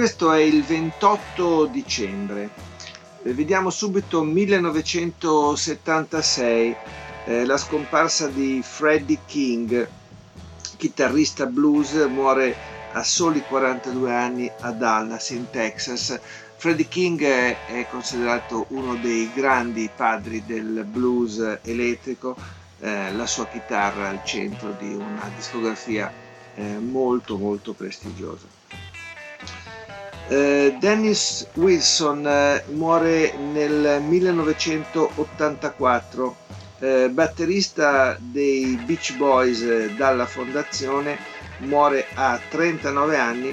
Questo è il 28 dicembre. Eh, vediamo subito 1976, eh, la scomparsa di Freddie King, chitarrista blues, muore a soli 42 anni a Dallas, in Texas. Freddie King è, considerato uno dei grandi padri del blues elettrico, eh, la sua chitarra al centro di una discografia eh, molto molto prestigiosa. Eh, Dennis Wilson eh, muore nel 1984, eh, batterista dei Beach Boys eh, dalla fondazione, muore a 39 anni.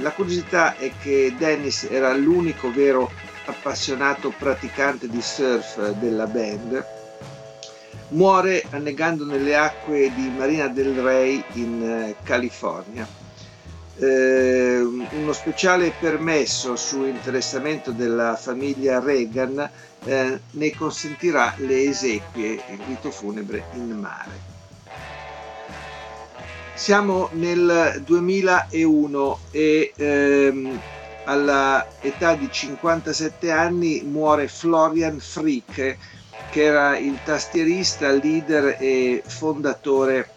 la curiosità è che Dennis era l'unico vero appassionato praticante di surf della band. Muore annegando nelle acque di Marina del Rey in eh, California eh, uno speciale permesso su interessamento della famiglia Reagan eh, ne consentirà le esequie, il rito funebre in mare. Siamo nel 2001 e ehm, alla età di 57 anni muore Florian Frick, che era il tastierista, leader e fondatore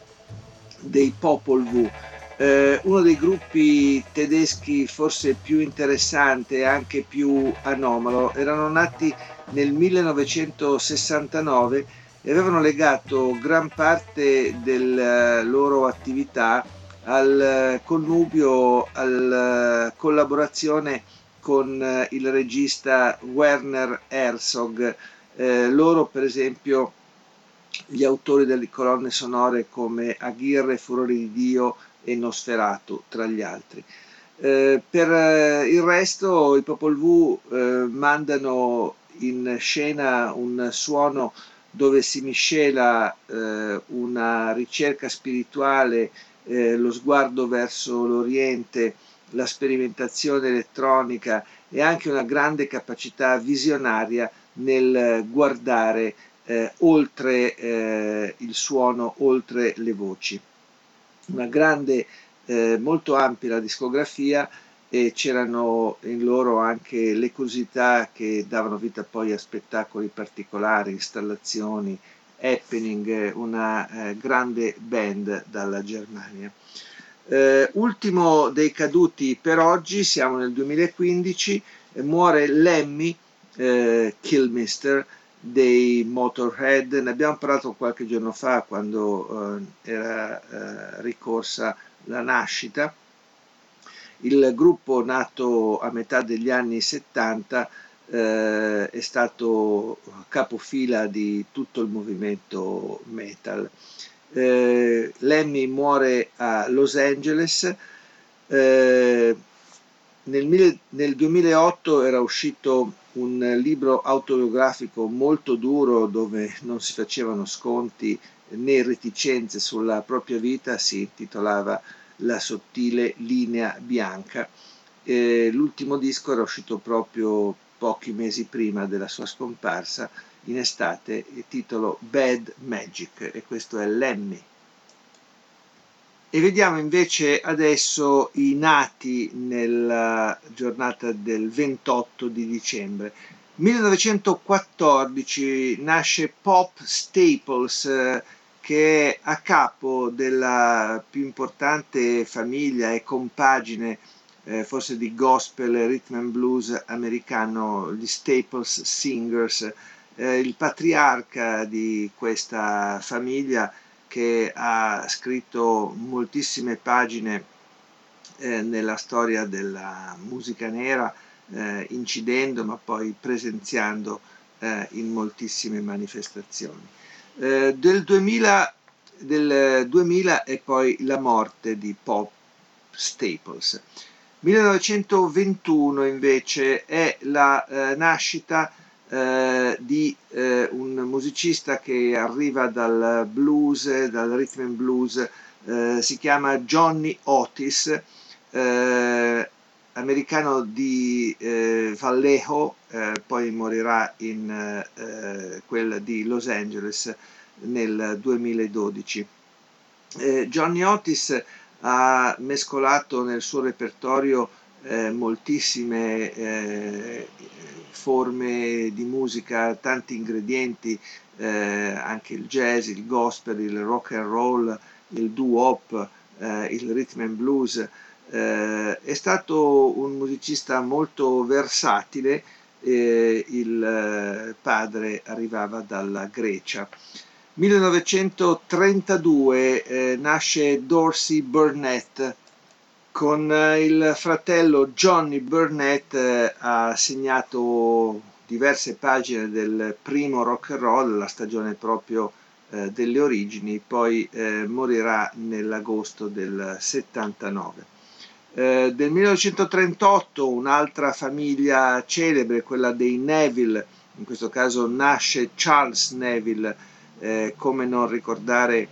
dei Popol Vuh eh, uno dei gruppi tedeschi forse più interessante e anche più anomalo. Erano nati nel 1969 e avevano legato gran parte della loro attività al connubio, alla collaborazione con il regista Werner Herzog. Eh, loro per esempio gli autori delle colonne sonore come Aghirre, Furore di Dio, e Nosferatu tra gli altri. Eh, per eh, il resto i Popol Vuh eh, mandano in scena un suono dove si miscela eh, una ricerca spirituale, eh, lo sguardo verso l'Oriente, la sperimentazione elettronica e anche una grande capacità visionaria nel guardare eh, oltre il suono, oltre le voci una grande, eh, molto ampia discografia e c'erano in loro anche le curiosità che davano vita poi a spettacoli particolari, installazioni, happening, una eh, grande band dalla Germania. Eh, ultimo dei caduti per oggi, siamo nel 2015, muore Lemmy eh, Killmister, dei Motorhead, ne abbiamo parlato qualche giorno fa quando eh, era eh, ricorsa la nascita. Il gruppo nato a metà degli anni 70 eh, è stato capofila di tutto il movimento metal. Eh, Lemmy muore a Los Angeles. Eh, nel, nel 2008 era uscito un libro autobiografico molto duro dove non si facevano sconti né reticenze sulla propria vita, si intitolava La sottile linea bianca. Eh, l'ultimo disco era uscito proprio pochi mesi prima della sua scomparsa, in estate, il titolo Bad Magic e questo è Lemmy. E vediamo invece adesso i nati nella giornata del 28 di dicembre. 1914 nasce Pop Staples, che è a capo della più importante famiglia e compagine eh, forse di gospel, rhythm and blues americano, gli Staples Singers, eh, il patriarca di questa famiglia che ha scritto moltissime pagine eh, nella storia della musica nera, eh, incidendo ma poi presenziando eh, in moltissime manifestazioni. Eh, del 2000 del 2000 è poi la morte di Pop Staples. 1921 invece è la eh, nascita eh, di eh, un musicista che arriva dal blues, dal rhythm and blues, eh, si chiama Johnny Otis, eh, americano di eh, Vallejo, poi morirà in quella di Los Angeles nel 2012. Johnny Otis ha mescolato nel suo repertorio eh, moltissime eh, forme di musica, tanti ingredienti, eh, anche il jazz, il gospel, il rock and roll, il doo-wop, eh, il rhythm and blues. Eh, è stato un musicista molto versatile, il padre arrivava dalla Grecia. 1932 eh, nasce Dorsey Burnett. Con eh, il fratello Johnny Burnett eh, ha segnato diverse pagine del primo rock and roll, la stagione proprio eh, delle origini, poi eh, morirà nell'agosto del 79. Eh, del 1938 un'altra famiglia celebre, quella dei Neville, in questo caso nasce Charles Neville, eh, come non ricordare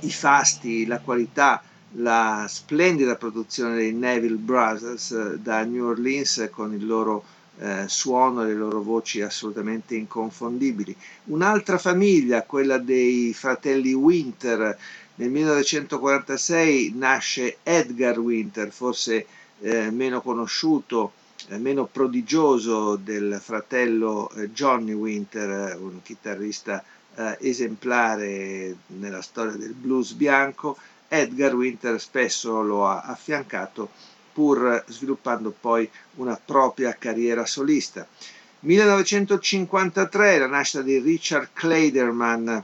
i fasti, la qualità, la splendida produzione dei Neville Brothers eh, da New Orleans con il loro eh, suono e le loro voci assolutamente inconfondibili. Un'altra famiglia, quella dei fratelli Winter, nel 1946 nasce Edgar Winter, forse eh, meno conosciuto, eh, meno prodigioso del fratello eh, Johnny Winter, un chitarrista eh, esemplare nella storia del blues bianco, Edgar Winter spesso lo ha affiancato pur sviluppando poi una propria carriera solista. 1953 la nascita di Richard Kleiderman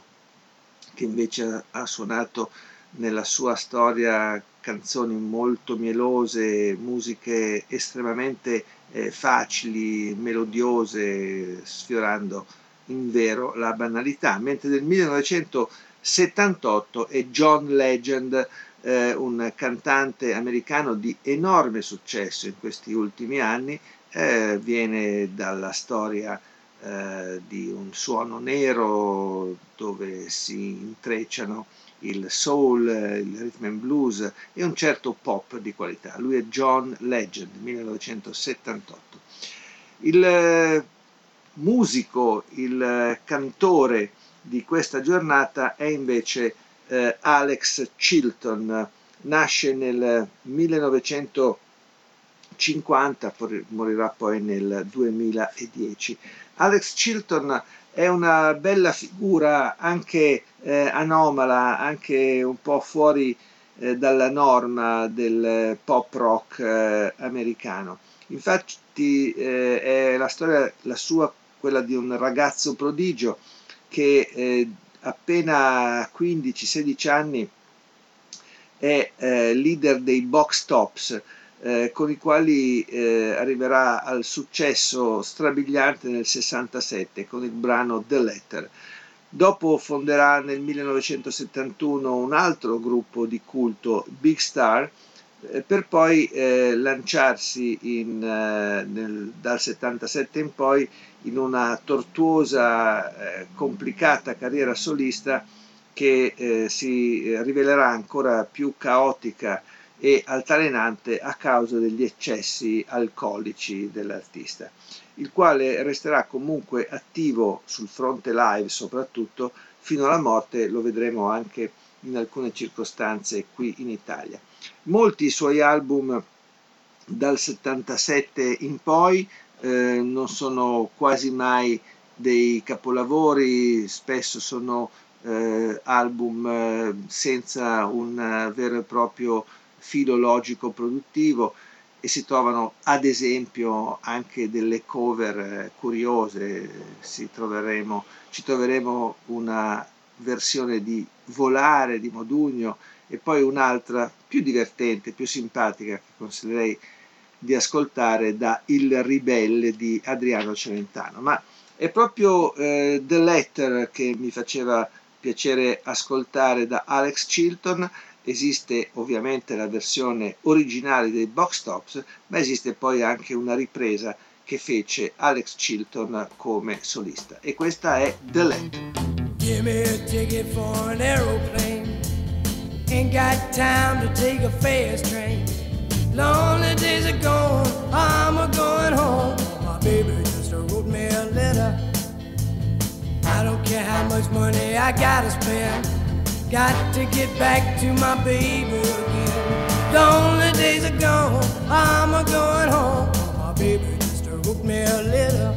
che invece ha suonato nella sua storia canzoni molto mielose, musiche estremamente eh, facili, melodiose, sfiorando in vero la banalità, mentre nel 1978 è John Legend, eh, un cantante americano di enorme successo in questi ultimi anni, eh, viene dalla storia eh, di un suono nero dove si intrecciano il soul, il rhythm and blues e un certo pop di qualità. Lui è John Legend, 1978. Il musico, il cantore di questa giornata è invece eh, Alex Chilton. Nasce nel 1950, morirà poi nel 2010. Alex Chilton è una bella figura anche eh, anomala, anche un po' fuori eh, dalla norma del pop rock eh, americano. Infatti eh, è la storia, la sua quella di un ragazzo prodigio che eh, appena 15-16 anni è eh, leader dei box tops eh, con i quali eh, arriverà al successo strabiliante nel 67 con il brano The Letter. Dopo fonderà nel 1971 un altro gruppo di culto, Big Star, per poi eh, lanciarsi in, eh, nel, dal 77 in poi in una tortuosa, eh, complicata carriera solista che eh, si rivelerà ancora più caotica e altalenante a causa degli eccessi alcolici dell'artista, il quale resterà comunque attivo sul fronte live soprattutto fino alla morte, lo vedremo anche in alcune circostanze qui in Italia. Molti suoi album dal 77 in poi eh, non sono quasi mai dei capolavori, spesso sono eh, album eh, senza un vero e proprio filo logico produttivo e si trovano ad esempio anche delle cover eh, curiose, ci troveremo una versione di Volare di Modugno e poi un'altra più divertente, più simpatica che consiglierei di ascoltare da Il ribelle di Adriano Celentano. Ma è proprio eh, The Letter che mi faceva piacere ascoltare da Alex Chilton. Esiste ovviamente la versione originale dei Box Tops, ma esiste poi anche una ripresa che fece Alex Chilton come solista. E questa è The Land. Ain't got time to take a fast train. Lonely days are gone, I'm a going home. My baby just wrote me a letter. I don't care how much money I gotta spend. Got to get back to my baby again. Lonely days are gone, I'm a going home. My baby just wrote me a letter.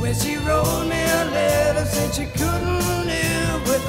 When she wrote me a letter, said she couldn't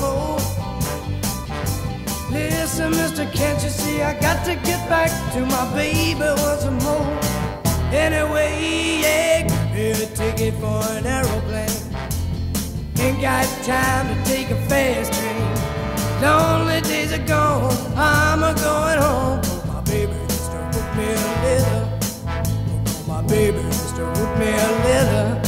more. Listen, mister, can't you see I got to get back to my baby once more? Anyway, yeah, give a ticket for an aeroplane. Ain't got time to take a fast train. Lonely days are gone, I'm a going home. Oh, my baby just wrote me a letter. Oh, my baby just wrote me a letter.